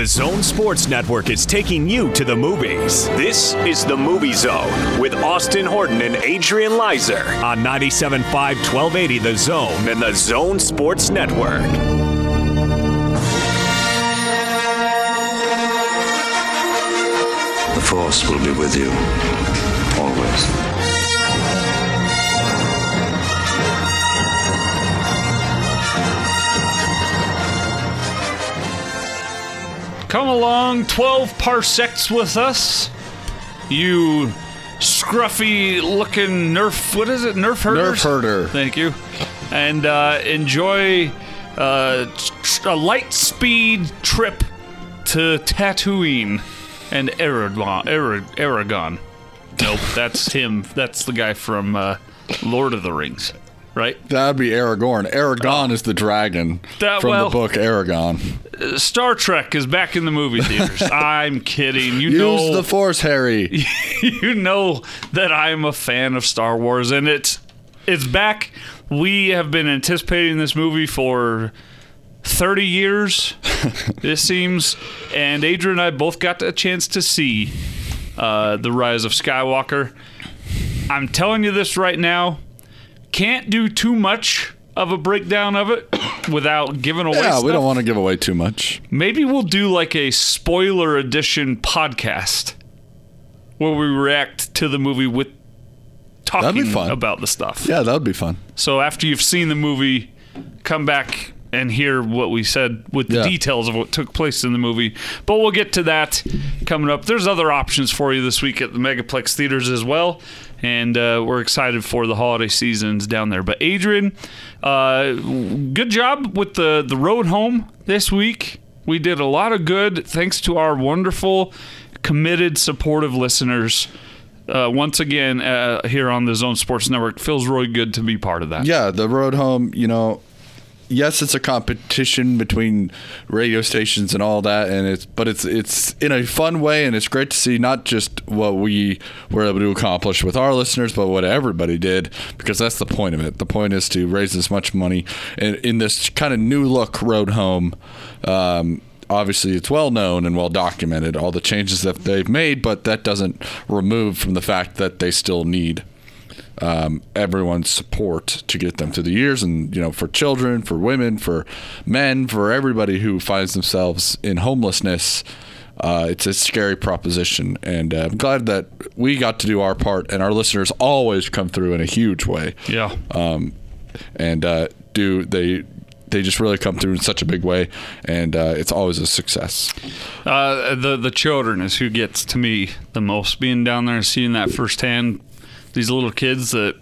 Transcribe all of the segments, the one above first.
The Zone Sports Network is taking you to the movies. This is the Movie Zone with Austin Horton and Adrian Leiser on 97.5 1280 The Zone and the Zone Sports Network. The Force will be with you always. Come along 12 parsecs with us. You scruffy looking Nerf, what is it? Nerf herder? Nerf herder. Thank you. And uh, enjoy uh, tr- a light speed trip to Tatooine and Aragon. Ara- Aragon. Nope, that's him. That's the guy from uh, Lord of the Rings, right? That'd be Aragorn. Eragon is the dragon That- from well- the book Eragon. Star Trek is back in the movie theaters. I'm kidding. You Use know the Force, Harry. you know that I'm a fan of Star Wars, and it's it's back. We have been anticipating this movie for 30 years, it seems, and Adrian and I both got a chance to see uh, the Rise of Skywalker. I'm telling you this right now. Can't do too much of a breakdown of it without giving away Yeah, stuff. we don't want to give away too much. Maybe we'll do like a spoiler edition podcast where we react to the movie with talking about the stuff. Yeah, that would be fun. So after you've seen the movie, come back and hear what we said with the Yeah. details of what took place in the movie. But we'll get to that coming up. There's other options for you this week at the Megaplex theaters as well. And uh, we're excited for the holiday seasons down there. But Adrian, uh, good job with the, the road home this week. We did a lot of good thanks to our wonderful, committed, supportive listeners. Uh, once again, uh, here on the Zone Sports Network, feels really good to be part of that. Yeah, the road home, you know, yes, it's a competition between radio stations and all that, and it's but it's it's in a fun way, and it's great to see not just what we were able to accomplish with our listeners, but what everybody did, because that's the point of it. The point is to raise as much money in, in this kind of new look road home. Um, obviously it's well known and well documented all the changes that they've made but that doesn't remove from the fact that they still need um, everyone's support to get them through the years. And you know for children for women for men for everybody who finds themselves in homelessness uh, it's a scary proposition. And uh, i'm glad that we got to do our part and our listeners always come through in a huge way. Yeah. um, and uh, do they they just really come through in such a big way. And uh, it's always a success. Uh, the the children is who gets to me the most. Being down there and seeing that firsthand, these little kids that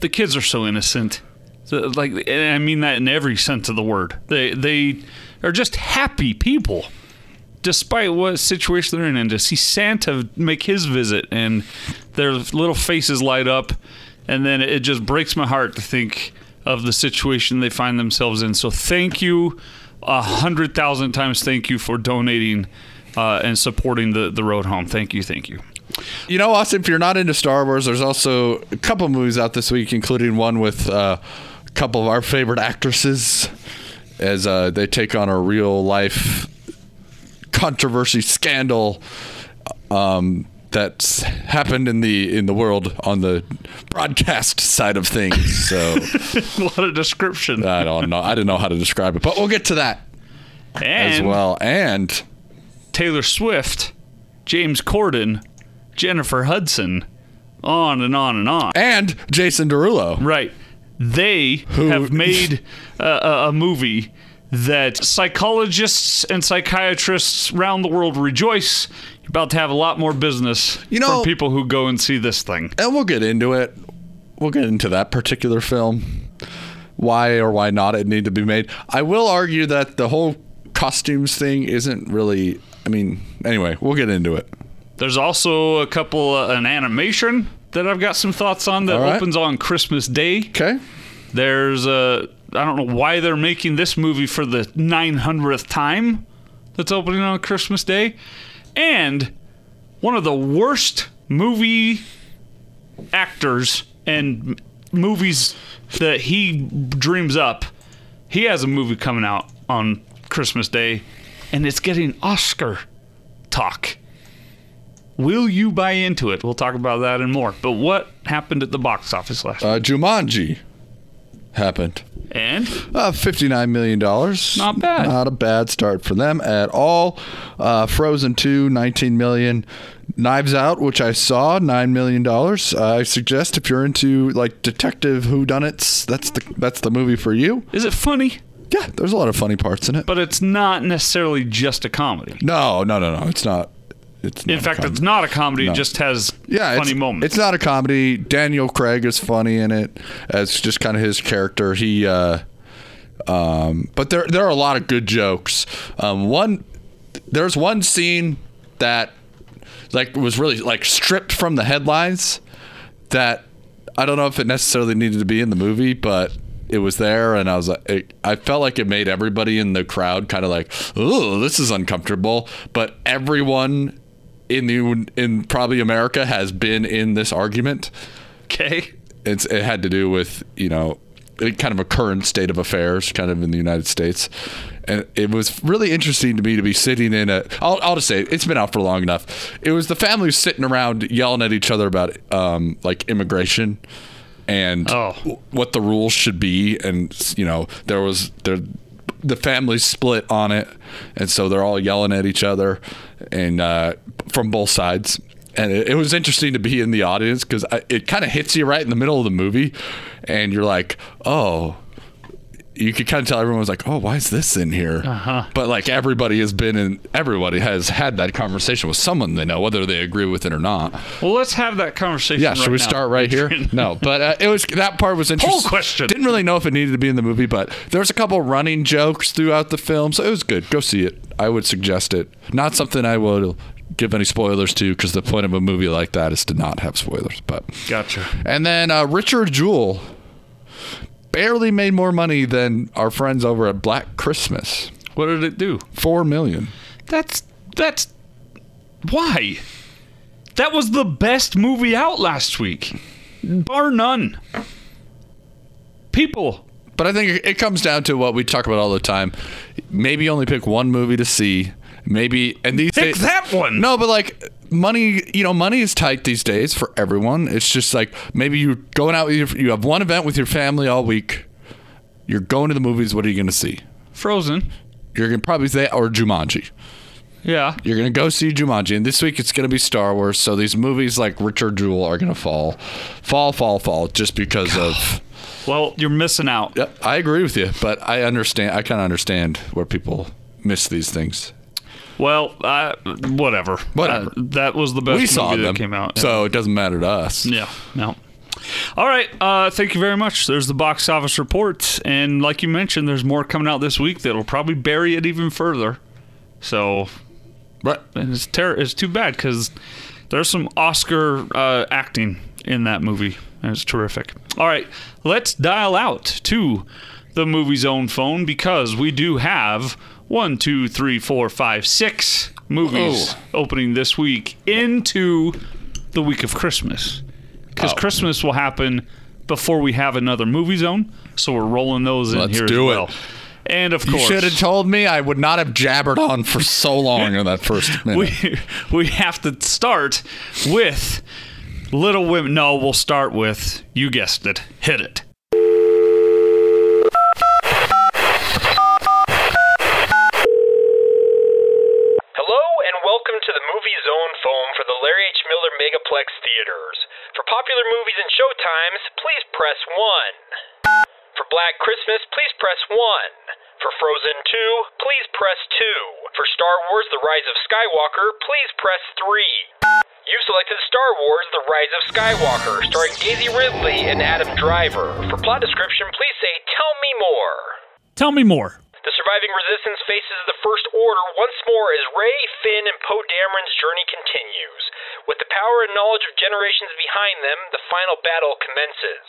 the kids are so innocent. So, like, I mean that in every sense of the word. They they are just happy people, despite what situation they're in. And to see Santa make his visit and their little faces light up, and then it just breaks my heart to think of the situation they find themselves in. So thank you a hundred thousand times. Thank you for donating uh, and supporting the the road home. Thank you, thank you. You know, Austin, if you're not into Star Wars, there's also a couple movies out this week, including one with uh, a couple of our favorite actresses as uh, they take on a real life controversy scandal um, that's happened in the in the world on the broadcast side of things. So a lot of description. I don't know. I didn't know how to describe it, but we'll get to that and as well. And Taylor Swift, James Corden, Jennifer Hudson, on and on and on. and Jason Derulo. Right. They have made a, a, a movie that psychologists and psychiatrists around the world rejoice. You're about to have a lot more business You know- from people who go and see this thing. and we'll get into it. We'll get into that particular film, why or why not it need to be made. I will argue that the whole costumes thing isn't really. I mean, anyway, we'll get into it. There's also a couple, uh, an animation that I've got some thoughts on that right. opens on Christmas Day. Okay. There's a I don't know why they're making this movie for the 900th time that's opening on Christmas Day. And one of the worst movie actors and movies that he dreams up. He has a movie coming out on Christmas Day and it's getting Oscar talk. Will you buy into it? We'll talk about that and more. But what happened at the box office last Uh, Jumanji happened. And Uh, $59 million. Not bad. Not a bad start for them at all. Uh, Frozen 2, $19 million. Knives Out, which I saw, $9 million. Uh, I suggest if you're into like detective whodunits, that's the that's the movie for you. is it funny? Yeah, there's a lot of funny parts in it. But it's not necessarily just a comedy. no, no, no, no. It's not. It's In fact, it's not a comedy. No. It just has yeah, funny it's, moments. It's not a comedy. Daniel Craig is funny in it as just kind of his character. He, uh, um, but there there are a lot of good jokes. Um, one, there's one scene that like was really like stripped from the headlines that I don't know if it necessarily needed to be in the movie, but it was there, and I was like, it, I felt like it made everybody in the crowd kind of like, oh, this is uncomfortable. But everyone in the in probably America has been in this argument. okay. It's it had to do with you know it kind of a current state of affairs, kind of in the United States. And it was really interesting to me to be sitting in a. I'll, I'll just say it, it's been out for long enough. It was the family sitting around yelling at each other about um, like immigration and Oh. what the rules should be, and you know there was there the family split on it, and so they're all yelling at each other, and uh, from both sides. And it, it was interesting to be in the audience because it kind of hits you right in the middle of the movie, and you're like, oh. You could kind of tell everyone was like, "Oh, why is this in here?" Uh-huh. But like everybody has been in, everybody has had that conversation with someone they know, whether they agree with it or not. Well, let's have that conversation. Yeah, right should we now. start right here? No, but uh, it was that part was interesting. Whole question. Didn't really know if it needed to be in the movie, but there was a couple running jokes throughout the film, so it was good. Go see it. I would suggest it. Not something I would give any spoilers to, because the point of a movie like that is to not have spoilers. But Gotcha. and then uh, Richard Jewell barely made more money than our friends over at Black Christmas. What did it do? Four million. That's that's why. That was the best movie out last week, bar none. People, But I think it- it comes down to what we talk about all the time. Maybe only pick one movie to see. Maybe and these Pick days- that one. No, but like money, you know, money is tight these days for everyone. It's just like maybe you're going out with your, you have one event with your family all week. You're going to the movies. What are you going to see? Frozen. You're going to probably say or Jumanji. Yeah. You're going to go see Jumanji, and this week it's going to be Star Wars. So these movies like Richard Jewell are going to fall, fall, fall, fall, just because of. Well, you're missing out. Yep, I agree with you, but I understand. I kind of understand where people miss these things. Well, uh, whatever. Whatever. Uh, that was the best we movie saw that came out. so it doesn't matter to us. Yeah, no. All right. Uh, thank you very much. There's the box office report. And like you mentioned, there's more coming out this week that'll probably bury it even further. So, Right. and it's, ter- it's too bad because there's some Oscar uh, acting in that movie. And it's terrific. All right. Let's dial out to the movie's own phone because we do have one, two, three, four, five, six movies opening this week into the week of Christmas. Because Oh. Christmas will happen before we have another movie zone, so we're rolling those in Let's here do as it. well. And of course, You should have told me. I would not have jabbered on for so long in that first minute. we we have to start with Little Women. No, we'll start with you guessed it. Hit it. Hello and welcome to the Movie Zone phone for the Larry H. Miller For popular movies and showtimes, please press 1. For Black Christmas, please press 1. For Frozen 2, please press 2. For Star Wars The Rise of Skywalker, please press 3. You've selected Star Wars The Rise of Skywalker, starring Daisy Ridley and Adam Driver. For plot description, please say, Tell me more. Tell me more. The surviving resistance faces the First Order once more as Rey, Finn, and Poe Dameron's journey continues. With the power and knowledge of generations behind them, the final battle commences.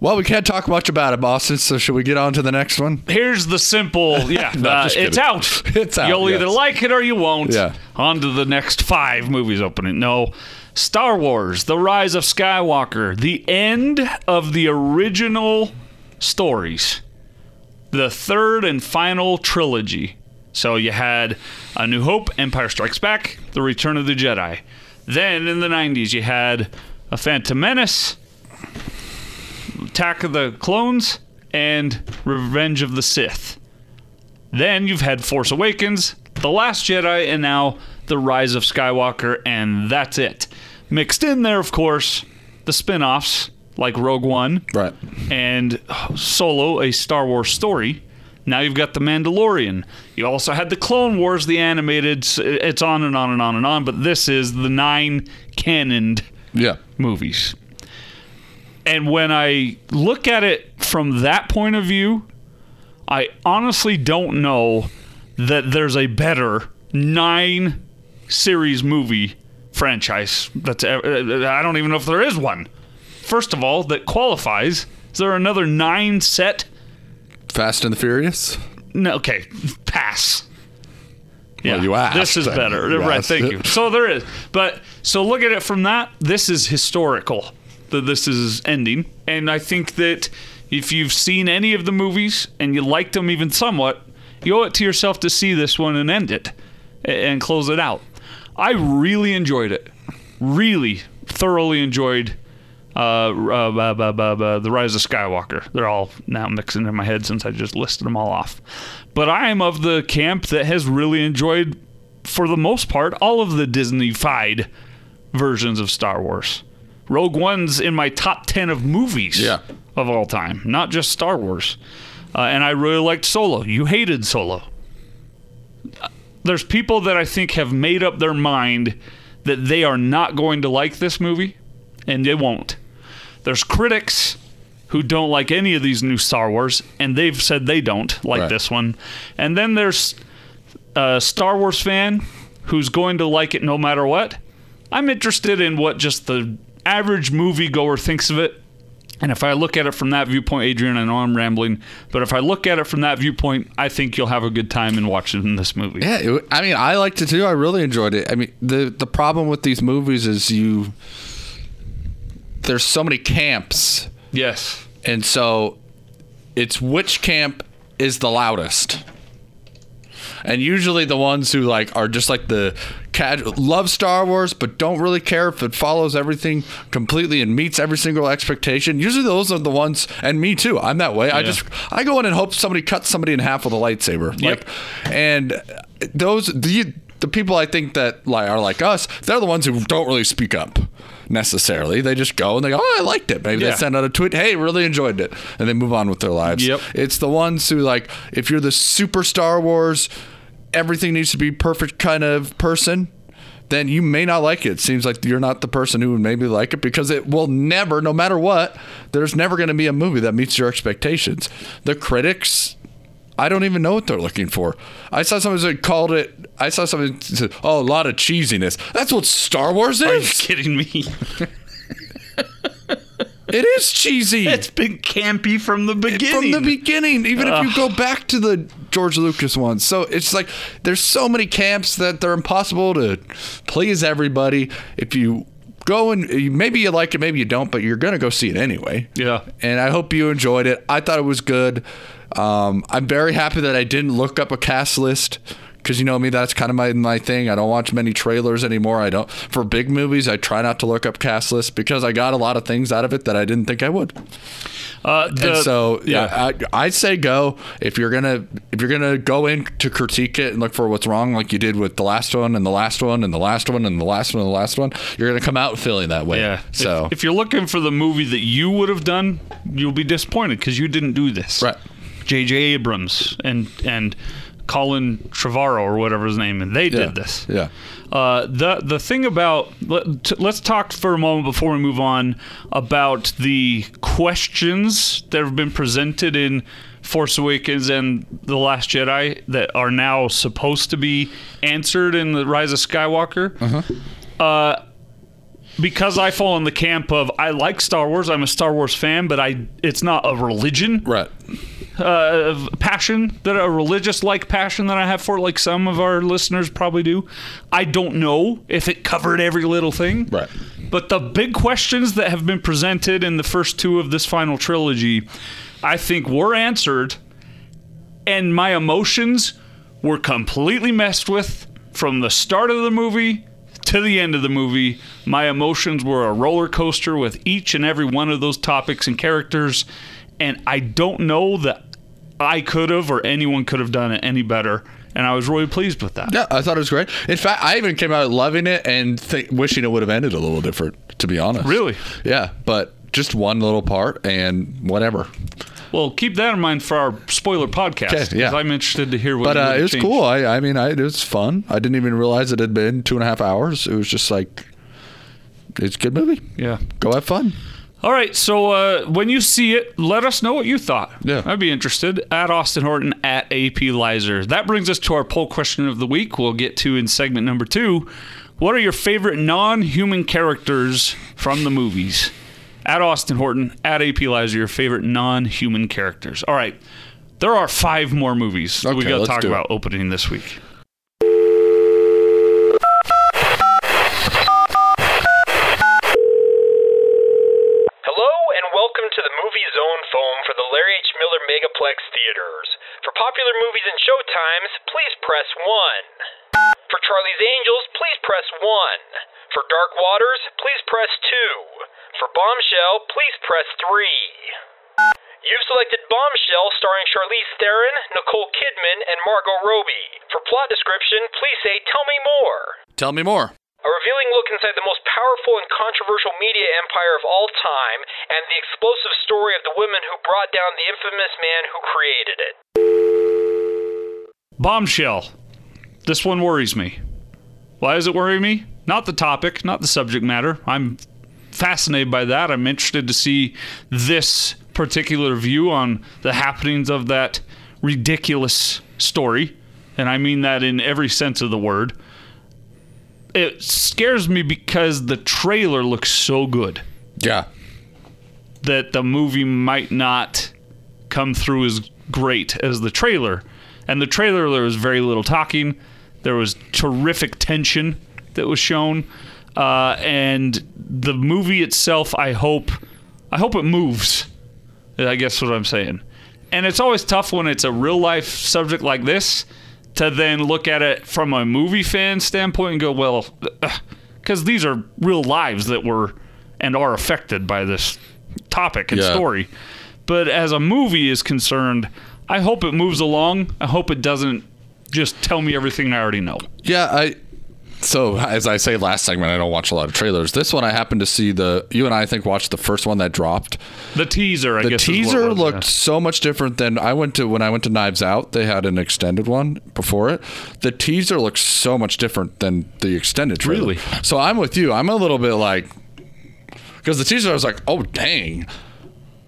well, we can't talk much about it, Boston. So should we get on to the next one? Here's the simple. Yeah, No, uh, it's out. It's out, You'll either like it or you won't. Yeah. On to the next five movies opening. No. Star Wars: The Rise of Skywalker. The end of the original stories. the third and final trilogy. So you had A New Hope, Empire Strikes Back, The Return of the Jedi. Then in the 90s, you had A Phantom Menace, Attack of the Clones, and Revenge of the Sith. Then you've had Force Awakens, The Last Jedi, and now The Rise of Skywalker, and that's it. Mixed in there, of course, the spin offs like Rogue One Right. and Solo, a Star Wars story. Now you've got The Mandalorian. You also had The Clone Wars, the animated. It's on and on and on and on, but this is the nine canoned Yeah. movies. And when I look at it from that point of view, I honestly don't know that there's a better nine series movie franchise that's I don't even know if there is one. First of all, that qualifies. Is there another nine set? Fast and the Furious. No, okay, pass. Yeah, you asked, this is better. You right, asked thank you. So there is, but so look at it from that. This is historical. That this is ending, and I think that if you've seen any of the movies and you liked them even somewhat, you owe it to yourself to see this one and end it and close it out. I really enjoyed it. Really thoroughly enjoyed uh, uh, uh, uh, uh, uh, the Rise of Skywalker. They're all now mixing in my head since I just listed them all off. But I am of the camp that has really enjoyed, for the most part, all of the Disney-fied versions of Star Wars. Rogue One's in my top ten of movies Yeah. of all time, not just Star Wars. Uh, and I really liked Solo. You hated Solo. There's people that I think have made up their mind that they are not going to like this movie, and they won't. There's critics who don't like any of these new Star Wars, and they've said they don't like Right. this one. And then there's a Star Wars fan who's going to like it no matter what. I'm interested in what just the average moviegoer thinks of it. And if I look at it from that viewpoint, Adrian, I know I'm rambling, but if I look at it from that viewpoint, I think you'll have a good time in watching this movie. Yeah, it, I mean, I liked it too. I really enjoyed it. I mean, the the problem with these movies is you there's so many camps, Yes. and so it's which camp is the loudest. And usually the ones who like are just like the casual love Star Wars but don't really care if it follows everything completely and meets every single expectation. Usually those are the ones and me too. I'm that way. I just I go in and hope somebody cuts somebody in half with a lightsaber. Yep. Like and those the the people I think that like are like us, they're the ones who don't really speak up necessarily. They just go and they go, "Oh, I liked it." Maybe Yeah. they send out a tweet, "Hey, really enjoyed it," and they move on with their lives. Yep. It's the ones who like if you're the super Star Wars, everything needs to be perfect kind of person. Then you may not like it. It seems like you're not the person who would maybe like it because it will never, no matter what, there's never going to be a movie that meets your expectations. The critics, I don't even know what they're looking for. I saw someone that called it. I saw something said, "Oh, a lot of cheesiness." That's what Star Wars is. Are you kidding me? It is cheesy. it's been campy from the beginning. from the beginning, even if you go back to the George Lucas ones. So it's like there's so many camps that they're impossible to please everybody. If you go and maybe you like it, maybe you don't, but you're gonna go see it anyway. Yeah. And I hope you enjoyed it. I thought it was good. Um, I'm very happy that I didn't look up a cast list. Because you know me, that's kind of my, my thing. I don't watch many trailers anymore. I don't for big movies. I try not to look up cast lists because I got a lot of things out of it that I didn't think I would. Uh, the- And so, yeah, I, I'd say go if you're gonna if you're gonna go in to critique it and look for what's wrong, like you did with the last one and the last one and the last one and the last one and the last one. You're gonna come out feeling that way. Yeah. So if, if you're looking for the movie that you would have done, you'll be disappointed because you didn't do this. Right. J.J. Abrams and and Colin Trevorrow or whatever his name, and they yeah, did this. Yeah. Uh, the the thing about let, t- let's talk for a moment before we move on about the questions that have been presented in Force Awakens and The Last Jedi that are now supposed to be answered in the Rise of Skywalker. Uh, because I fall in the camp of I like Star Wars, I'm a Star Wars fan, but I it's not a religion Right. Uh, of passion that a religious like passion that I have for it, like some of our listeners probably do. I don't know if it covered every little thing. Right. But the big questions that have been presented in the first two of this final trilogy, I think were answered. and my emotions were completely messed with from the start of the movie to the end of the movie. My emotions were a roller coaster with each and every one of those topics and characters, and I don't know that I could have or anyone could have done it any better. And I was really pleased with that. Yeah, I thought it was great. In fact, I even came out loving it and th- wishing it would have ended a little different, to be honest. Really? Yeah, but just one little part and whatever. Well, keep that in mind for our spoiler podcast. Okay, yeah. I'm interested to hear what. But uh, it was change. cool. I, I mean, I, it was fun. I didn't even realize it had been two and a half hours. It was just like, it's a good movie. Yeah. Go have fun. All right. So uh, when you see it, let us know what you thought. Yeah. I'd be interested. At Austin Horton at AP Leiser. That brings us to our poll question of the week. We'll get to in segment number two. What are your favorite non-human characters from the movies? At Austin Horton at AP Leiser, your favorite non-human characters. All right. There are five more movies that we Okay, got to talk it. about opening this week. Hello and welcome to the Movie Zone phone for the Larry H. Miller Megaplex Theaters. For popular movies and showtimes, please press 1. For Charlie's Angels, please press 1. For Dark Waters, please press 2. For Bombshell, please press 3. You've selected Bombshell starring Charlize Theron, Nicole Kidman, and Margot Robbie. For plot description, please say Tell me more. Tell me more. A revealing look inside the most powerful and controversial media empire of all time, and the explosive story of the women who brought down the infamous man who created it. Bombshell. This one worries me. Why does it worry me? Not the topic, not the subject matter. I'm fascinated by that. I'm interested to see this particular view on the happenings of that ridiculous story. And I mean that in every sense of the word. It scares me because the trailer looks so good Yeah. that the movie might not come through as great as the trailer. And the trailer, there was very little talking. There was terrific tension that was shown, uh, and the movie itself. I hope, I hope it moves. I guess what I'm saying. And it's always tough when it's a real life subject like this to then look at it from a movie fan standpoint and go, well, because these are real lives that were and are affected by this topic and Yeah. story. But as a movie is concerned, I hope it moves along. I hope it doesn't just tell me everything I already know. Yeah, I. So as I say last segment, I don't watch a lot of trailers. This one I happened to see the. You and I, I think watched the first one that dropped. The teaser, I The guess. what teaser was, looked yeah. so much different than I went to when I went to Knives Out. They had an extended one before it. The teaser looks so much different than the extended trailer. Really? So I'm with you. I'm a little bit like because the teaser I was like, oh dang.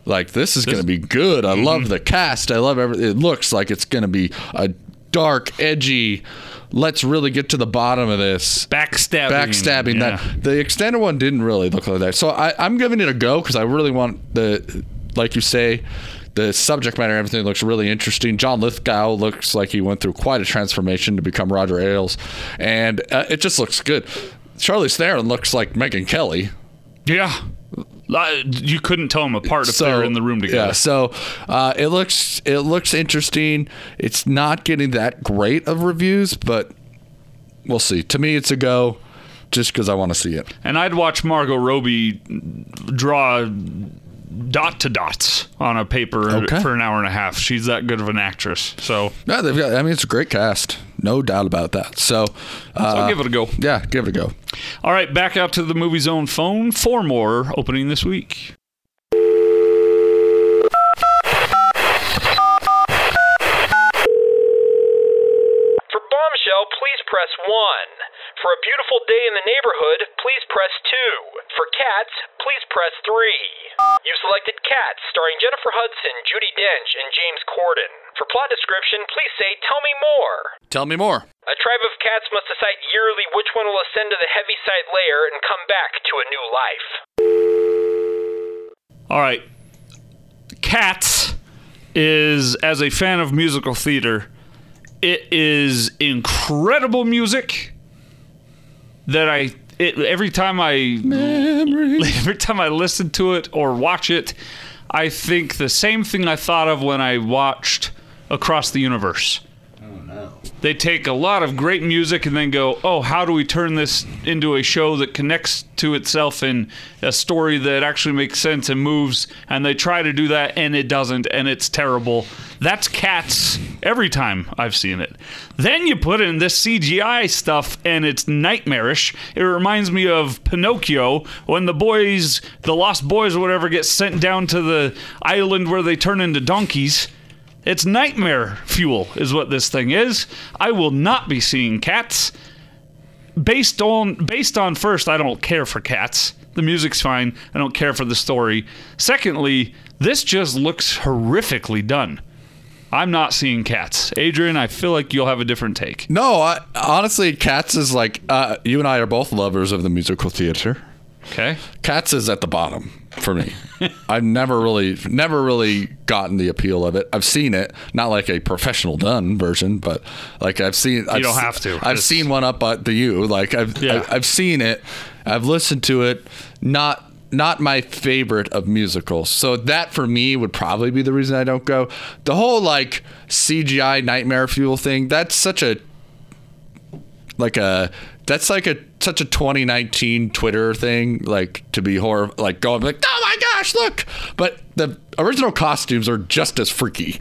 Like this is going to be good. I Mm-hmm. love the cast. I love everything. It looks like it's going to be a dark, edgy. Let's really get to the bottom of this backstabbing. backstabbing yeah. that the extended one didn't really look like that so I, i'm giving it a go because i really want the like you say the subject matter and everything looks really interesting john lithgow looks like he went through quite a transformation to become roger ailes and uh, it just looks good charlie theron looks like megyn kelly Yeah. You couldn't tell them apart if they were in the room together. yeah, so uh, it looks it looks interesting. It's not getting that great of reviews, but we'll see. To me, it's a go, just because I want to see it. And I'd watch Margot Robbie draw dot to dots on a paper Okay. for an hour and a half. She's that good of an actress. So, yeah, they've got. I mean, it's a great cast, no doubt about that. So, so uh, I'll give it a go. yeah, give it a go. All right, back out to the movie zone phone. Four more opening this week. For Bombshell, please press 1. For A Beautiful Day in the Neighborhood, please press 2. For Cats, please press 3. You've selected Cats, starring Jennifer Hudson, Judi Dench, and James Corden. For plot description, please say Tell me more. Tell me more. A tribe of cats must decide yearly which one will ascend to the Heaviside layer and come back to a new life. All right. Cats is, as a fan of musical theater, it is incredible music that I it, every time I every time I listen to it or watch it, I think the same thing I thought of when I watched across the universe. Oh, they take a lot of great music and then go, oh, how do we turn this into a show that connects to itself in a story that actually makes sense and moves? And they try to do that and it doesn't, and it's terrible. That's Cats every time I've seen it. Then you put in this CGI stuff and it's nightmarish. It reminds me of Pinocchio when the boys, the lost boys or whatever, get sent down to the island where they turn into donkeys. It's nightmare fuel, is what this thing is. I will not be seeing cats. Based on based on first, I don't care for cats. The music's fine. I don't care for the story. Secondly, this just looks horrifically done. I'm not seeing cats. Adrian, I feel like you'll have a different take. No, I, honestly, Cats is like uh, you and I are both lovers of the musical theater. Okay. Cats is at the bottom for me. I've never really, never really gotten the appeal of it. I've seen it, not like a professional done version, but like I've seen. I've don't se- have to. I've It's- seen one up at the U. Like I've, Yeah. I, have seen it. I've listened to it. Not, not my favorite of musicals. So that for me would probably be the reason I don't go. The whole like CGI nightmare fuel thing. That's such a like a that's like a such a 2019 Twitter thing, like to be horror, like going like, oh my gosh, look! But the original costumes are just as freaky.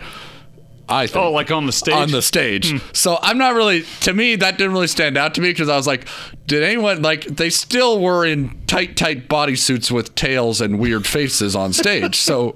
I think. Oh, like on the stage? On the stage. Hmm. So I'm not really. To me, that didn't really stand out to me because I was like, did anyone like? They still were in tight, tight bodysuits with tails and weird faces on stage. so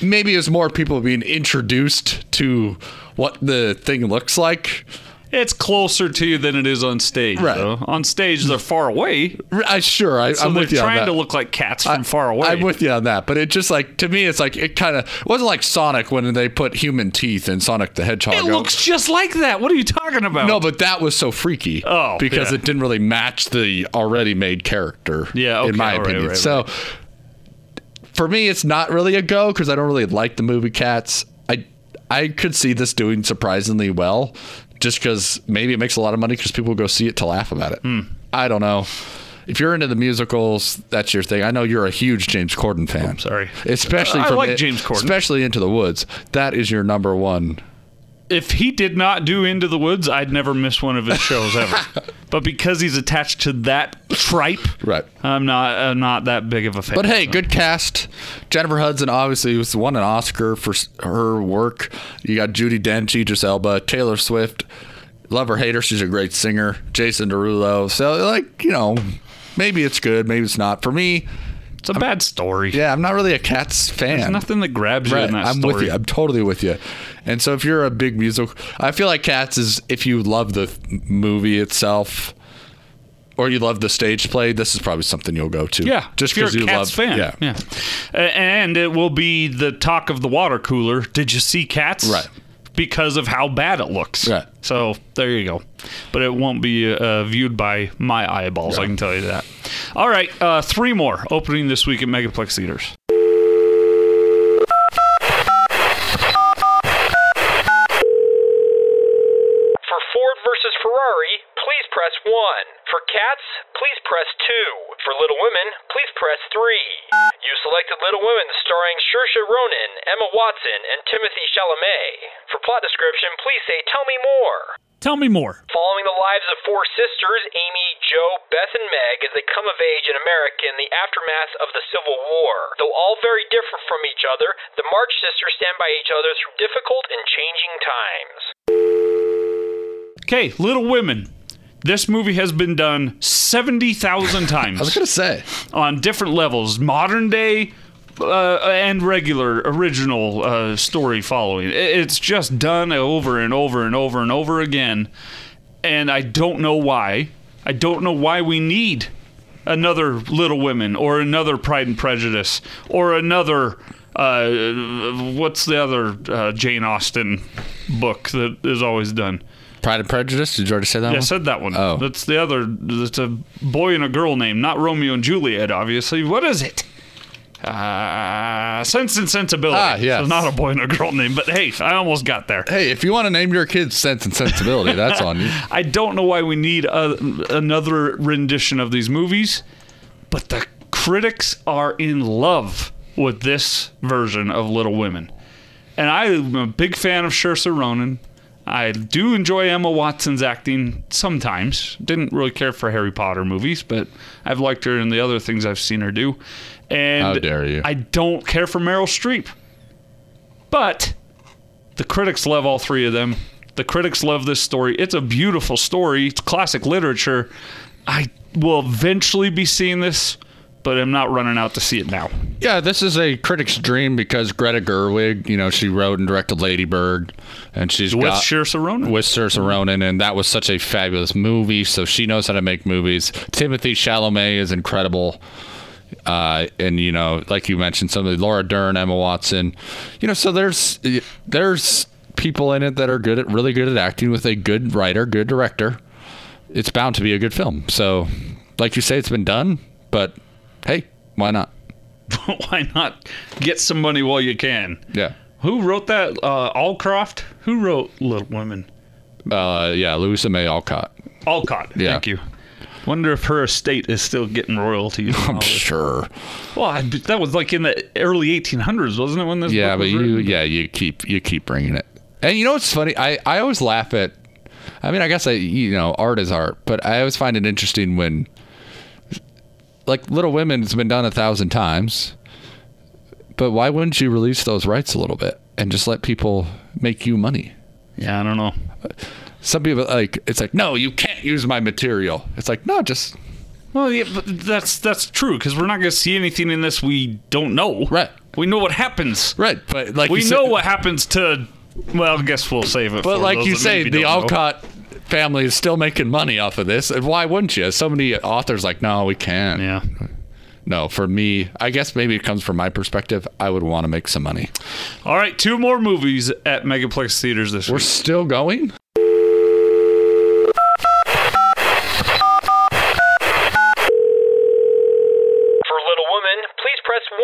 maybe it's more people being introduced to what the thing looks like. It's closer to you than it is on stage. Right. Though. On stage, they're far away. I sure I, So I'm with you on trying to look like cats from far away. I'm with you on that, but it just like to me, it's like it kind of wasn't like Sonic when they put human teeth in Sonic the Hedgehog. it looks just like that. What are you talking about? no, but that was so freaky. Oh, because yeah. it didn't really match the already made character. Yeah, okay, in my right, opinion. right, so for me, it's not really a go because I don't really like the movie Cats. I I could see this doing surprisingly well, just because maybe it makes a lot of money because people go see it to laugh about it. Hmm. I don't know. If you're into the musicals, that's your thing. I know you're a huge James Corden fan. sorry. especially I like it- James Corden. especially Into the Woods. That is your number one. If he did not do Into the Woods, I'd never miss one of his shows ever. but because he's attached to that tripe, Right. I'm not. I'm not that big of a fan. But hey, good cast. Jennifer Hudson obviously was won an Oscar for her work. You got Judi Dench, Idris Elba, Taylor Swift. Love her, hate her. She's a great singer. Jason Derulo. So like you know, maybe it's good, maybe it's not. For me, it's a bad story. yeah, I'm not really a Cats fan. There's nothing that grabs you Right, in that I'm story. with you. I'm totally with you. And so if you're a big musical, I feel like Cats is if you love the movie itself or you love the stage play, this is probably something you'll go to. Yeah, just because you Cats love. fan. Yeah, yeah. And it will be the talk of the water cooler. Did you see Cats? Right. Because of how bad it looks. Right. So there you go. But it won't be uh, viewed by my eyeballs. I can tell you that. All right, uh, three more opening this week at Megaplex theaters. For Ford versus Ferrari, please press 1. For Cats, please press 2. For Little Women, please press 3. You selected Little Women starring Saoirse Ronan, Emma Watson, and Timothy Chalamet. For plot description, please say tell me more. Tell me more. Following the lives of four sisters, Amy, Jo, Beth, and Meg, as they come of age in America in the aftermath of the Civil War. Though all very different from each other, the March sisters stand by each other through difficult and changing times. Okay, Little Women. This movie has been done 70,000 times. I was gonna say. on different levels modern day uh, and regular original uh, story following it's just done over and over and over and over again and i don't know why i don't know why we need another little women or another pride and prejudice or another uh, what's the other uh, jane austen book that is always done Pride and Prejudice. Did you already say that yeah, I one? said that one. Oh. That's the other. That's a boy and a girl name, not Romeo and Juliet, obviously. What is it? Uh, Sense and Sensibility. Ah, yes. So not a boy and a girl name, but hey, I almost got there. Hey, if you want to name your kids Sense and Sensibility, that's on you. I don't know why we need a, another rendition of these movies, but the critics are in love with this version of Little Women. and I'm a big fan of Saoirse Ronan. I do enjoy Emma Watson's acting sometimes. Didn't really care for Harry Potter movies, but I've liked her in the other things I've seen her do. And How dare you. I don't care for Meryl Streep. But the critics love all three of them. The critics love this story. It's a beautiful story. It's classic literature. I will eventually be seeing this, but I'm not running out to see it now. Yeah, this is a critic's dream because Greta Gerwig, you know, she wrote and directed Lady Bird, and she's With got Saoirse Ronan. with Saoirse Ronan, and that was such a fabulous movie. So she knows how to make movies. Timothy Chalamet is incredible. Uh, and you know, like you mentioned, some of the Laura Dern, Emma Watson, you know, so there's there's people in it that are good at really good at acting with a good writer, good director. It's bound to be a good film. So, like you say, it's been done, but hey, why not? Why not get some money while you can? Yeah. Who wrote that? Uh, Allcroft? Who wrote Little Women? Uh, yeah, Louisa May Alcott. Alcott. Yeah. Thank you. Wonder if her estate is still getting royalties. I'm sure. Well, I, that was like in the early 1800s, wasn't it? When this Yeah, but you, yeah, you keep you keep bringing it. And you know what's funny? I I always laugh at. I mean, I guess I you know art is art, but I always find it interesting when, like, Little Women has been done a thousand times. But why wouldn't you release those rights a little bit and just let people make you money? yeah, I don't know. Some people like it's like no, you can't use my material. It's like no, just Well, yeah, but that's that's true because we're not going to see anything in this we don't know. Right. We know what happens. right. But like We know said- what happens to. Well, I guess we'll save it. But like you say, the. Alcott family is still making money off of this, and why wouldn't you? So many authors like, no, we can't. Yeah. No, for me, I guess maybe it comes from my perspective. I would want to make some money. All right, two more movies at Megaplex theaters this We're week. still going. For Little Woman, please press 1.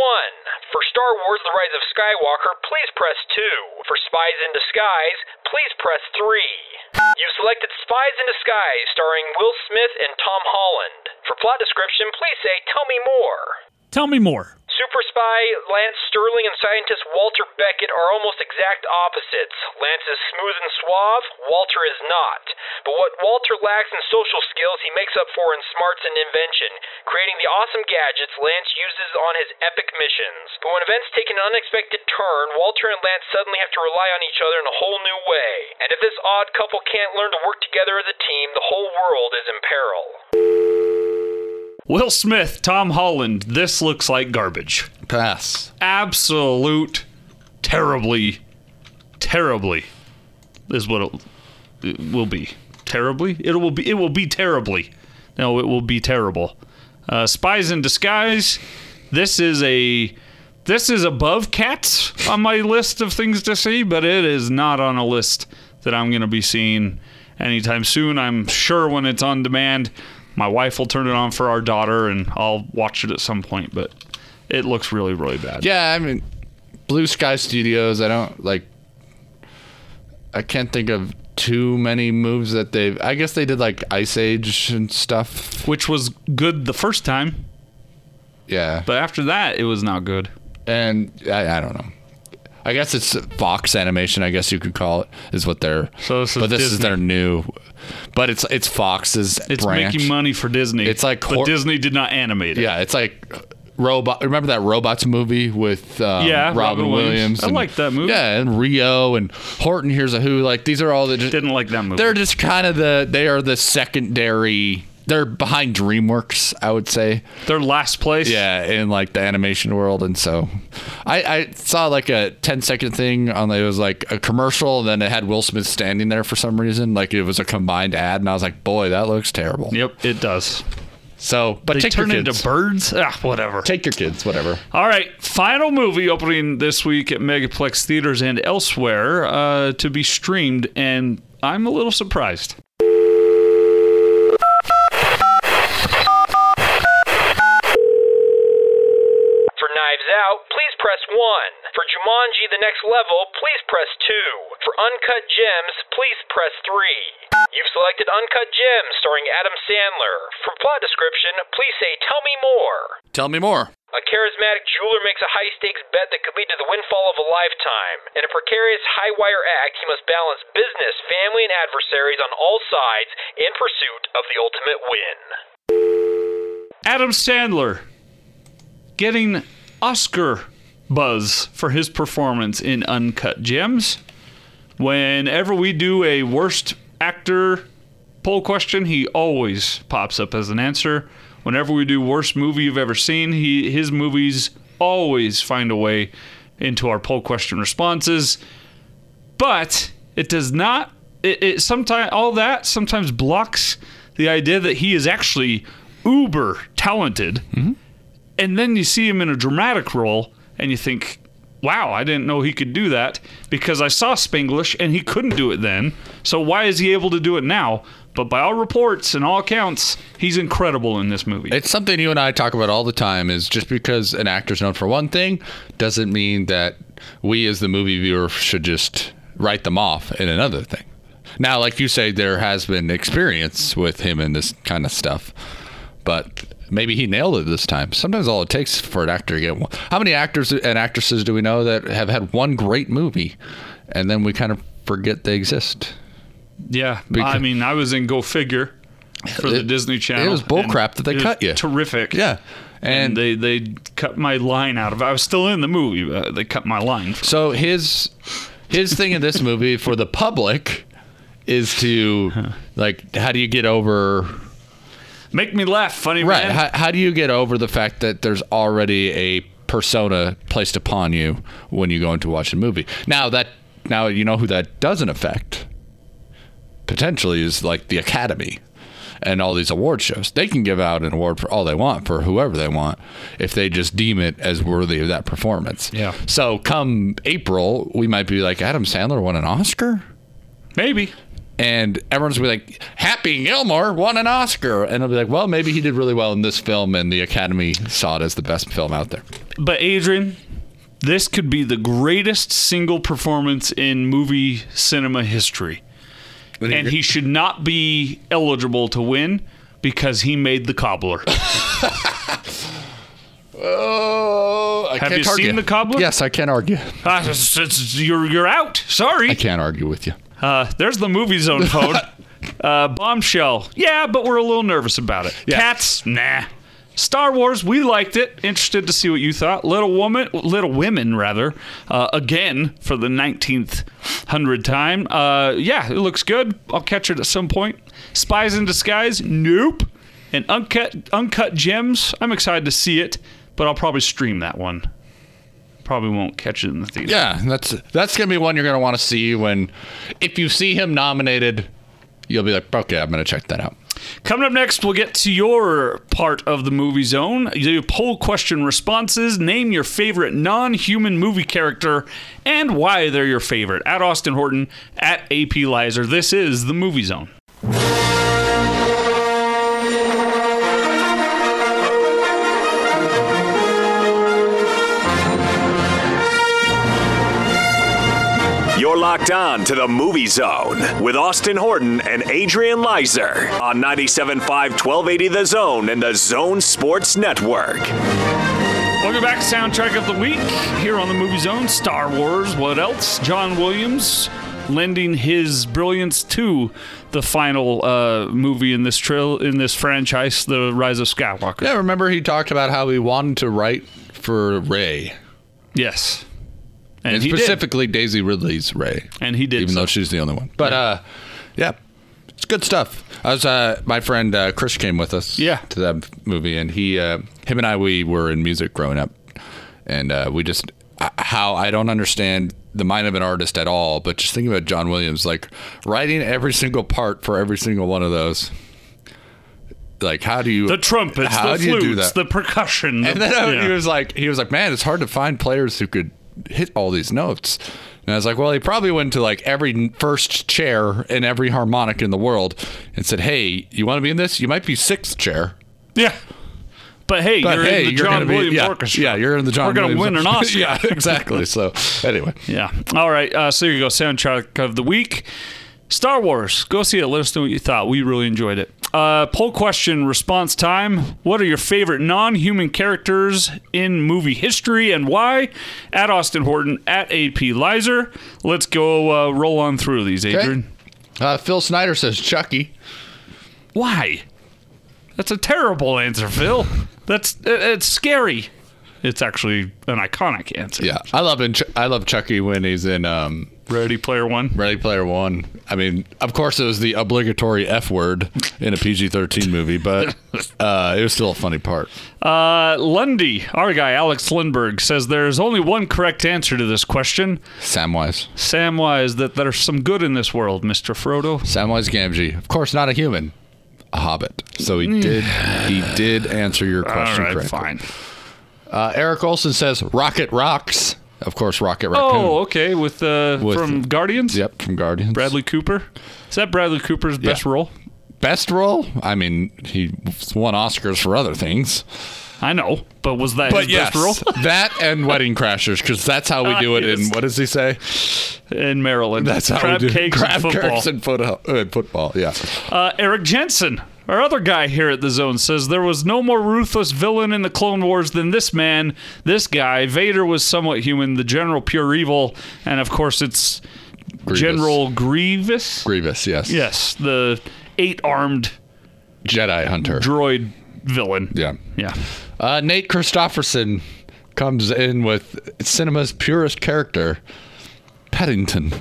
For Star Wars The Rise of Skywalker, please press 2. For Spies in Disguise, please press 3. You've selected Spies in Disguise starring Will Smith and Tom Holland. For plot description, please say, Tell me more. Tell me more. Super spy Lance Sterling and scientist Walter Beckett are almost exact opposites. Lance is smooth and suave, Walter is not. But what Walter lacks in social skills, he makes up for in smarts and invention, creating the awesome gadgets Lance uses on his epic missions. But when events take an unexpected turn, Walter and Lance suddenly have to rely on each other in a whole new way. And if this odd couple can't learn to work together as a team, the whole world is in peril. Will Smith, Tom Holland. This looks like garbage. Pass. Absolute, terribly, terribly is what it, it will be. Terribly. It will be. It will be terribly. No, it will be terrible. Uh, Spies in Disguise. This is a. This is above Cats on my list of things to see, but it is not on a list that I'm going to be seeing anytime soon. I'm sure when it's on demand, my wife will turn it on for our daughter, and I'll watch it at some point. But it looks really, really bad. Yeah, I mean, Blue Sky Studios. I don't like. I can't think of too many moves that they've. I guess they did like Ice Age and stuff. which was good the first time, Yeah, but after that, it was not good. and I, I don't know. I guess it's Fox Animation. I guess you could call it is what they're. So this is but this is their new. But it's it's Fox's It's branch. making money for Disney. It's like but Disney did not animate it. Yeah, it's like robot. Remember that robots movie with um, Yeah, Robin, Robin Williams? Williams. I like that movie. Yeah, and Rio and Horton Hears a Who. Like these are all the. Just, didn't like that movie. they're just kind of the. They are the secondary. They're behind DreamWorks, I would say. They're last place. Yeah, in like the animation world, and so I, I saw like a 10 second thing on it was like a commercial, and then it had Will Smith standing there for some reason, like it was a combined ad, and I was like, boy, that looks terrible. Yep, it does. So, but They take turn your into birds. Ah, whatever. Take your kids, whatever. All right, final movie opening this week at Megaplex theaters and elsewhere uh, to be streamed, and I'm a little surprised. For Knives Out, please press 1. For Jumanji The Next Level, please press 2. For Uncut Gems, please press 3. You've selected Uncut Gems starring Adam Sandler. For plot description, please say Tell me more. Tell me more. A charismatic charismatic jeweler makes a high stakes bet that could lead to the windfall of a lifetime. In a precarious high wire act, he must balance business, family, and adversaries on all sides in pursuit of the ultimate win. Adam Sandler getting Oscar buzz for his performance in Uncut Gems. Whenever we do a worst actor poll question, he always pops up as an answer. Whenever we do worst movie you've ever seen, he his movies always find a way into our poll question responses. But it does not. It, it sometimes all that sometimes blocks the idea that he is actually uber talented. Mm-hmm. And then you see him in a dramatic role, and you think, "Wow, I didn't know he could do that." Because I saw Spanglish, and he couldn't do it then. So why is he able to do it now? But by all reports and all accounts, he's incredible in this movie. It's something you and I talk about all the time. Is just because an actor's known for one thing doesn't mean that we, as the movie viewer, should just write them off in another thing. Now, like you say, there has been experience with him in this kind of stuff, but maybe he nailed it this time. Sometimes all it takes for an actor to get one. How many actors and actresses do we know that have had one great movie, and then we kind of forget they exist? Yeah, Because- I mean, I was in Go Figure for the Disney Channel. it was bullcrap that they it cut you. Terrific. Yeah, and, and they they cut my line out of. I was still in the movie. But they cut my line. So his his thing in this movie for the public is to like how do you get over Make me laugh, funny right man. how, how do you get over the fact that there's already a persona placed upon you when you go into watch a movie now that now you know who that doesn't affect potentially is like the academy and all these award shows they can give out an award for all they want for whoever they want if they just deem it as worthy of that performance Yeah. so come april we might be like adam sandler won an oscar Maybe. And everyone's gonna be like, Happy Gilmore won an Oscar, and I'll be like, well, maybe he did really well in this film, and the Academy saw it as the best film out there. But Adrian, this could be the greatest single performance in movie cinema history. And he should not be eligible to win because he made the cobbler. Oh, I Have can't you argue. seen The Cobbler? Yes, I can't argue. Ah, it's- it's- you're you're out. Sorry. I can't argue with you. Uh, there's the movie zone phone. uh, bombshell. Yeah, but we're a little nervous about it. Yeah. Cats. Nah. Star Wars. We liked it. Interested to see what you thought. Little Woman. Little Women, rather. Uh, again for the 19th hundred time. Uh, yeah, it looks good. I'll catch it at some point. Spies in Disguise. Nope. And uncut uncut gems. I'm excited to see it, but I'll probably stream that one. Probably won't catch it in the theater. Yeah, that's that's gonna be one you're gonna want to see when, if you see him nominated, you'll be like, okay, I'm gonna check that out. Coming up next, we'll get to your part of the movie zone. You do poll question responses. Name your favorite non human movie character and why they're your favorite. At Austin Horton, at AP Leiser. This is the movie zone. Locked on to the Movie Zone with Austin Horton and Adrian Leiser on 97.5 1280 The Zone and the Zone Sports Network. Welcome back, soundtrack of the week here on the movie zone. Star Wars. What else? John Williams lending his brilliance to the final uh, movie in this trail in this franchise, The Rise of Skywalker. Yeah, remember he talked about how he wanted to write for Rey, Yes, and, and he did. specifically Daisy Ridley's Rey. And he did even so. though she's the only one. But uh, yeah, it's good stuff. I was uh, my friend uh, Chris came with us. Yeah. to that movie, and he, uh, him and I, we were in music growing up, and uh, we just uh, how I don't understand the mind of an artist at all, but just thinking about John Williams, like writing every single part for every single one of those. Like, how do you the trumpets, the do you do flutes, the percussion. And then yeah. he was like, he was like, man, it's hard to find players who could hit all these notes. And I was like, well, he probably went to like every first chair and every harmonic in the world and said, hey, you want to be in this? You might be sixth chair. yeah. But hey, But you're hey, in the you're John be, Williams yeah, Orchestra. Yeah, you're in the John We're gonna win an Oscar. yeah, exactly. So anyway, Yeah. All right. Uh, so here you go. Soundtrack of the week. Star Wars. Go see it. Let us know what you thought. We really enjoyed it. Uh, poll question response time. What are your favorite non human characters in movie history and why? At Austin Horton, at AP Leiser. Let's go uh, roll on through these, Adrian. Uh, Phil Snyder says Chucky. Why? That's a terrible answer, Phil. That's it- it's scary. It's actually an iconic answer. Yeah, I love in I love Chucky when he's in um, Ready Player One. Ready Player One. I mean, of course, it was the obligatory F word in a PG thirteen movie, but uh, it was still a funny part. Uh, Lundy, our guy Alex Lindberg says there's only one correct answer to this question. Samwise, Samwise, that there's some good in this world, Mister Frodo. Samwise Gamgee, of course, not a human, a hobbit. So he did he did answer your question All right, correctly. fine. Uh, Eric Olson says Rocket Rocks. Of course, Rocket Raccoon. Oh, okay. With, uh, With- from Guardians. Yep, from Guardians. Bradley Cooper. Is that Bradley Cooper's best role? Best role? I mean, he won Oscars for other things. I know, but was that But his yes, best role that and Wedding Crashers, because that's how we do it in, what does he say? in Maryland? That's how Crab we do cakes Crab and football. cakes and football. Uh, football, yeah. Uh, Eric Jensen, our other guy here at the Zone, says there was no more ruthless villain in the Clone Wars than this man. This guy, Vader, was somewhat human. The General pure evil, and of course it's Grievous. General Grievous. Grievous, yes. Yes, the eight-armed Jedi Hunter. droid villain. yeah. Yeah. Uh, Nate Christopherson comes in with cinema's purest character, Paddington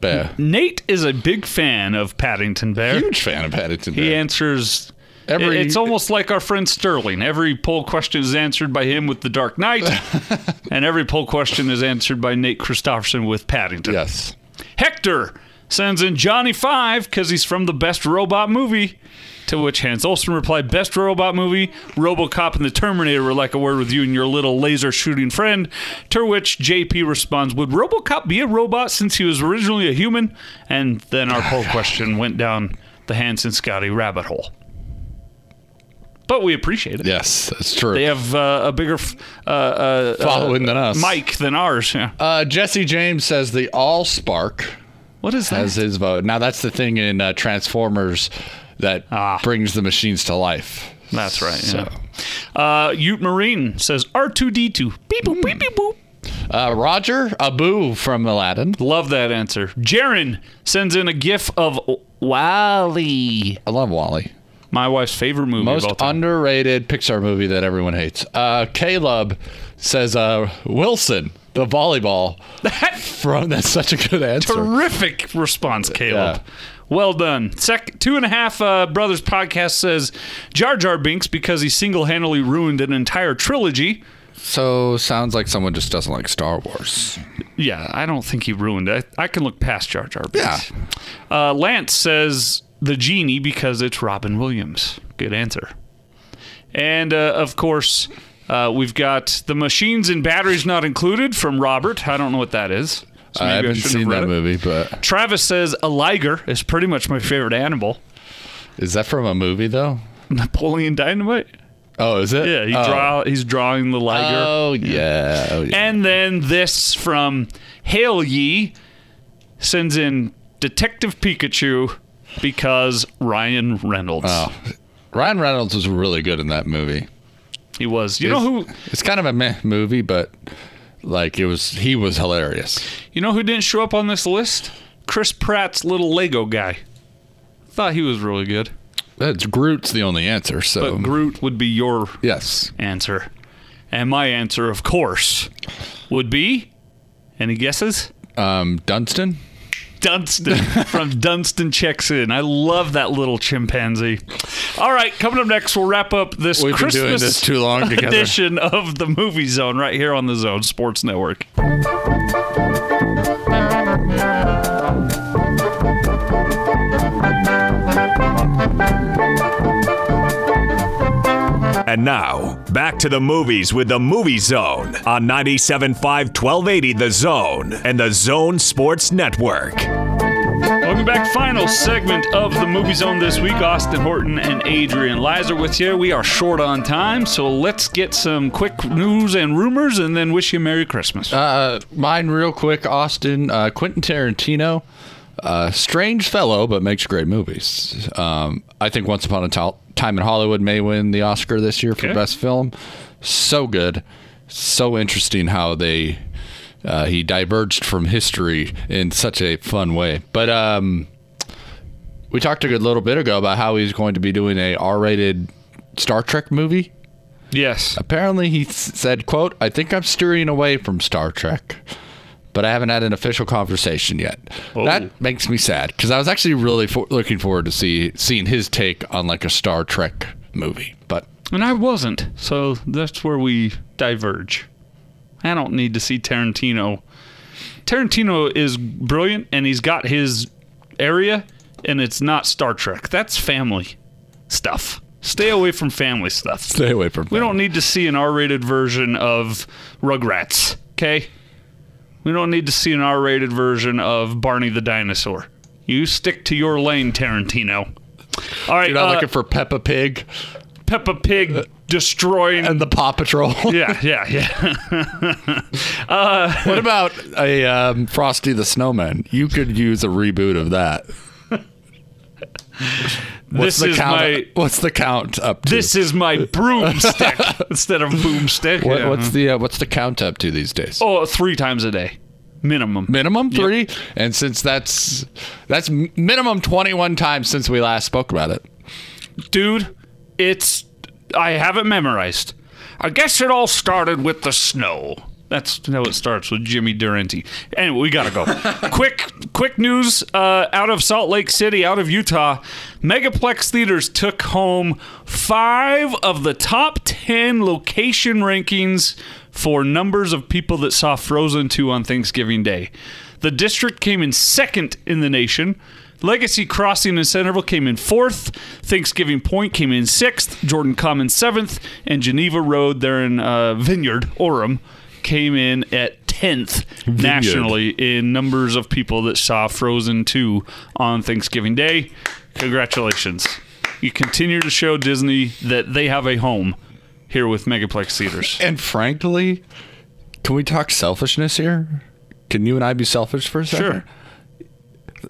Bear. Nate is a big fan of Paddington Bear. Huge fan of Paddington He answers. Every- it's almost like our friend Sterling. Every poll question is answered by him with The Dark Knight, and every poll question is answered by Nate Christopherson with Paddington. yes. Hector sends in Johnny Five because he's from the best robot movie. To which Hans Olsen replied, "Best robot movie, RoboCop and the Terminator would like a word with you and your little laser shooting friend." To which JP responds, "Would RoboCop be a robot since he was originally a human?" And then our poll question went down the Hans and Scotty rabbit hole. But we appreciate it. Yes, that's true. They have uh, a bigger f- uh, uh, Following than us. Mike than ours. Yeah. Uh, Jesse James says the All Spark What is that? has his vote. Now that's the thing in uh, Transformers that Ah. brings the machines to life. That's right. So- Yeah. Uh, Ute Marine says R2D2. Beep boop beep beep boop. Uh, Roger Abu from Aladdin. Love that answer. Jaren sends in a gif of WALL-E. I love WALL-E. My wife's favorite movie Most of all time. underrated Pixar movie that everyone hates. Uh, Caleb says uh, Wilson, the volleyball. That From that's such a good answer. terrific response, Caleb. Yeah. Well done. Sec- two and a half uh, brothers podcast says Jar Jar Binks because he single-handedly ruined an entire trilogy. So sounds like someone just doesn't like Star Wars. Yeah, I don't think he ruined it. I, I can look past Jar Jar Binks. Yeah. Uh, Lance says the genie because it's Robin Williams. Good answer. And uh, of course, uh, we've got the machines and batteries not included from Robert. I don't know what that is. So I haven't shouldn't seen have that it. movie, but Travis says a liger is pretty much my favorite animal. is that from a movie though? Napoleon Dynamite. Oh, is it? Yeah, he oh. draw. He's drawing the liger. Oh yeah. Oh, yeah. And then this from Hail Ye sends in Detective Pikachu because Ryan Reynolds. Oh. Ryan Reynolds was really good in that movie. He was. You know who? It's kind of a meh movie, but like it was. He was hilarious. You know who didn't show up on this list? Chris Pratt's little Lego guy. Thought he was really good, That's Groot's the only answer. So but Groot would be your yes, answer, and my answer, of course, would be. Any guesses? um, Dunstan. Dunstan from Dunstan checks in. I love that little chimpanzee. All right, coming up next, we'll wrap up this We've been doing this too long together. edition of the Movie Zone right here on the Zone Sports Network. And now, back to the movies with the Movie Zone on 97.5 1280 The Zone and the Zone Sports Network. Welcome back. Final segment of the Movie Zone this week. Austin Horton and Adrian Leiser with you. We are short on time, so let's get some quick news and rumors and then wish you a Merry Christmas. Uh, mine real quick, Austin. Uh, Quentin Tarantino uh, strange fellow, but makes great movies. Um, I think Once Upon a Ti- Time in Hollywood may win the Oscar this year for Okay. best film. So good, so interesting how they uh, he diverged from history in such a fun way. But um, we talked a good little bit ago about how he's going to be doing a R-rated Star Trek movie. Yes. Apparently, he said, "quote I think I'm steering away from Star Trek." But I haven't had an official conversation yet. Oh. That makes me sad because I was actually really for- looking forward to see seeing his take on like a Star Trek movie. But And I wasn't. So that's where we diverge. I don't need to see Tarantino. Tarantino is brilliant and he's got his area and it's not Star Trek. That's family stuff. Stay away from family stuff. stay away from. We don't need to see an R-rated version of Rugrats, okay? We don't need to see an R-rated version of Barney the dinosaur. You stick to your lane, Tarantino. All right, You're not uh, looking for Peppa Pig Peppa Pig destroying. and the Paw Patrol. yeah, yeah, yeah. what about a um, Frosty the Snowman? You could use a reboot of that. What's this the is count? my what's the count up to? this is my broomstick instead of boomstick. What, Yeah. What's the uh, what's the count up to these days? oh three times a day minimum? minimum three and since that's that's minimum 21 times since we last spoke about it dude, it's I haven't memorized. I guess it all started with the snow. That's how it starts with Jimmy Durante. Anyway, we gotta go. quick, quick news uh, out of Salt Lake City, out of Utah. Megaplex theaters took home five of the top ten location rankings for numbers of people that saw Frozen 2 on Thanksgiving Day. The district came in second in the nation. Legacy Crossing in Centerville came in fourth. Thanksgiving Point came in sixth. Jordan Commons seventh. And Geneva Road there in uh, Vineyard, Orem, came in at 10th nationally in numbers of people that saw Frozen 2 on Thanksgiving Day. Congratulations. You continue to show Disney that they have a home here with Megaplex Theaters. and frankly can we talk selfishness here can you and i be selfish for a second Sure.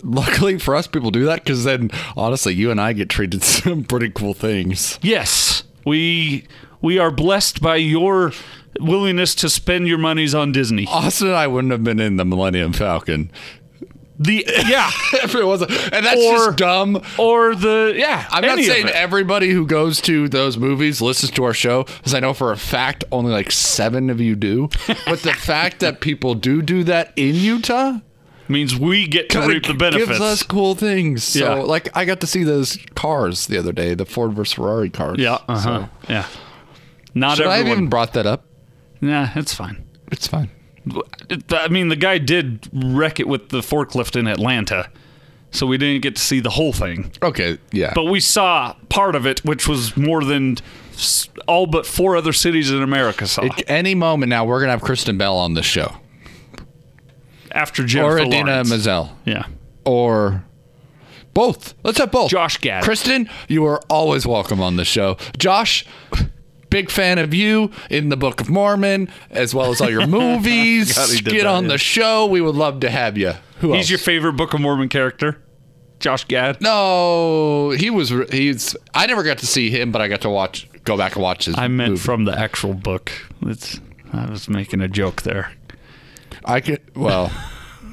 luckily for us people do that because then honestly you and i get treated some pretty cool things Yes, we we are blessed by your willingness to spend your monies on Disney. austin and i wouldn't have been in the millennium falcon The yeah, if it wasn't and that's Or- just dumb or the yeah. I'm not saying everybody who goes to those movies listens to our show, because I know for a fact only like seven of you do. But the fact that people do do that in Utah means we get to reap the benefits. gives us cool things. So, Yeah. like, I got to see those cars the other day, the Ford versus Ferrari cars. yeah, uh-huh. yeah. Not So, should I have everyone. even brought that up? Nah, it's fine. It's fine. I mean, the guy did wreck it with the forklift in Atlanta, so we didn't get to see the whole thing. Okay, yeah. But we saw part of it, which was more than s- all but four other cities in America saw. At any moment now, we're gonna have Kristen Bell on the show, after Jennifer or Adina Lawrence. Mazel, Yeah. or both. Let's have both. Josh Gad. Kristen, you are always welcome on the show. Josh, big fan of you in the Book of Mormon, as well as all your movies. Forgot he did Get that, on yeah. the show. We would love to have you. Who He's else? your favorite Book of Mormon character? Josh Gad? no, he was. He's. I never got to see him, but I got to watch. Go back and watch his. I meant movie. from the actual book. It's, I was making a joke there. I could. Well.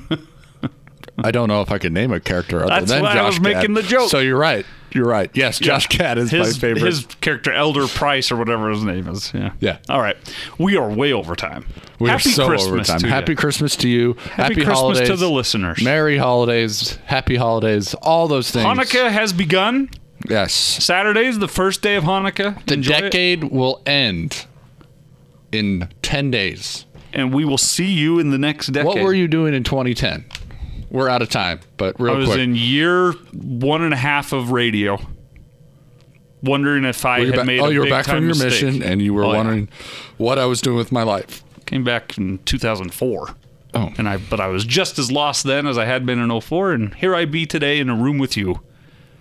I don't know if I can name a character other That's than why I Josh was making the joke. So you're right. You're right. Yes, Josh Gad is his, my favorite. His character, Elder Price, or whatever his name is. Yeah. Yeah. All right. We are way over time. We Happy are so Christmas overtime. to Happy you. Christmas to you. Happy, Christmas holidays to the listeners. Merry holidays. Happy holidays. All those things. Hanukkah has begun. Yes. Saturday is the first day of Hanukkah. The Enjoy it. decade will end in 10 days. and we will see you in the next decade. What were you doing in 2010? We're out of time, but real I was quick. in year one and a half of radio, wondering if I had back- made. oh, you were back from your mistake. mission and you were Oh, yeah. wondering what I was doing with my life. Came back in 2004. Oh. And I, but I was just as lost then as I had been in 04, and here I be today in a room with you.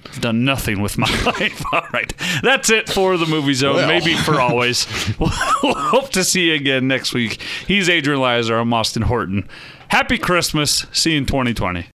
I've done nothing with my life. All right, that's it for the movie zone. Well. Maybe for always. we'll hope to see you again next week. He's Adrian Leiser. I'm Austin Horton. Happy Christmas. See you in 2020.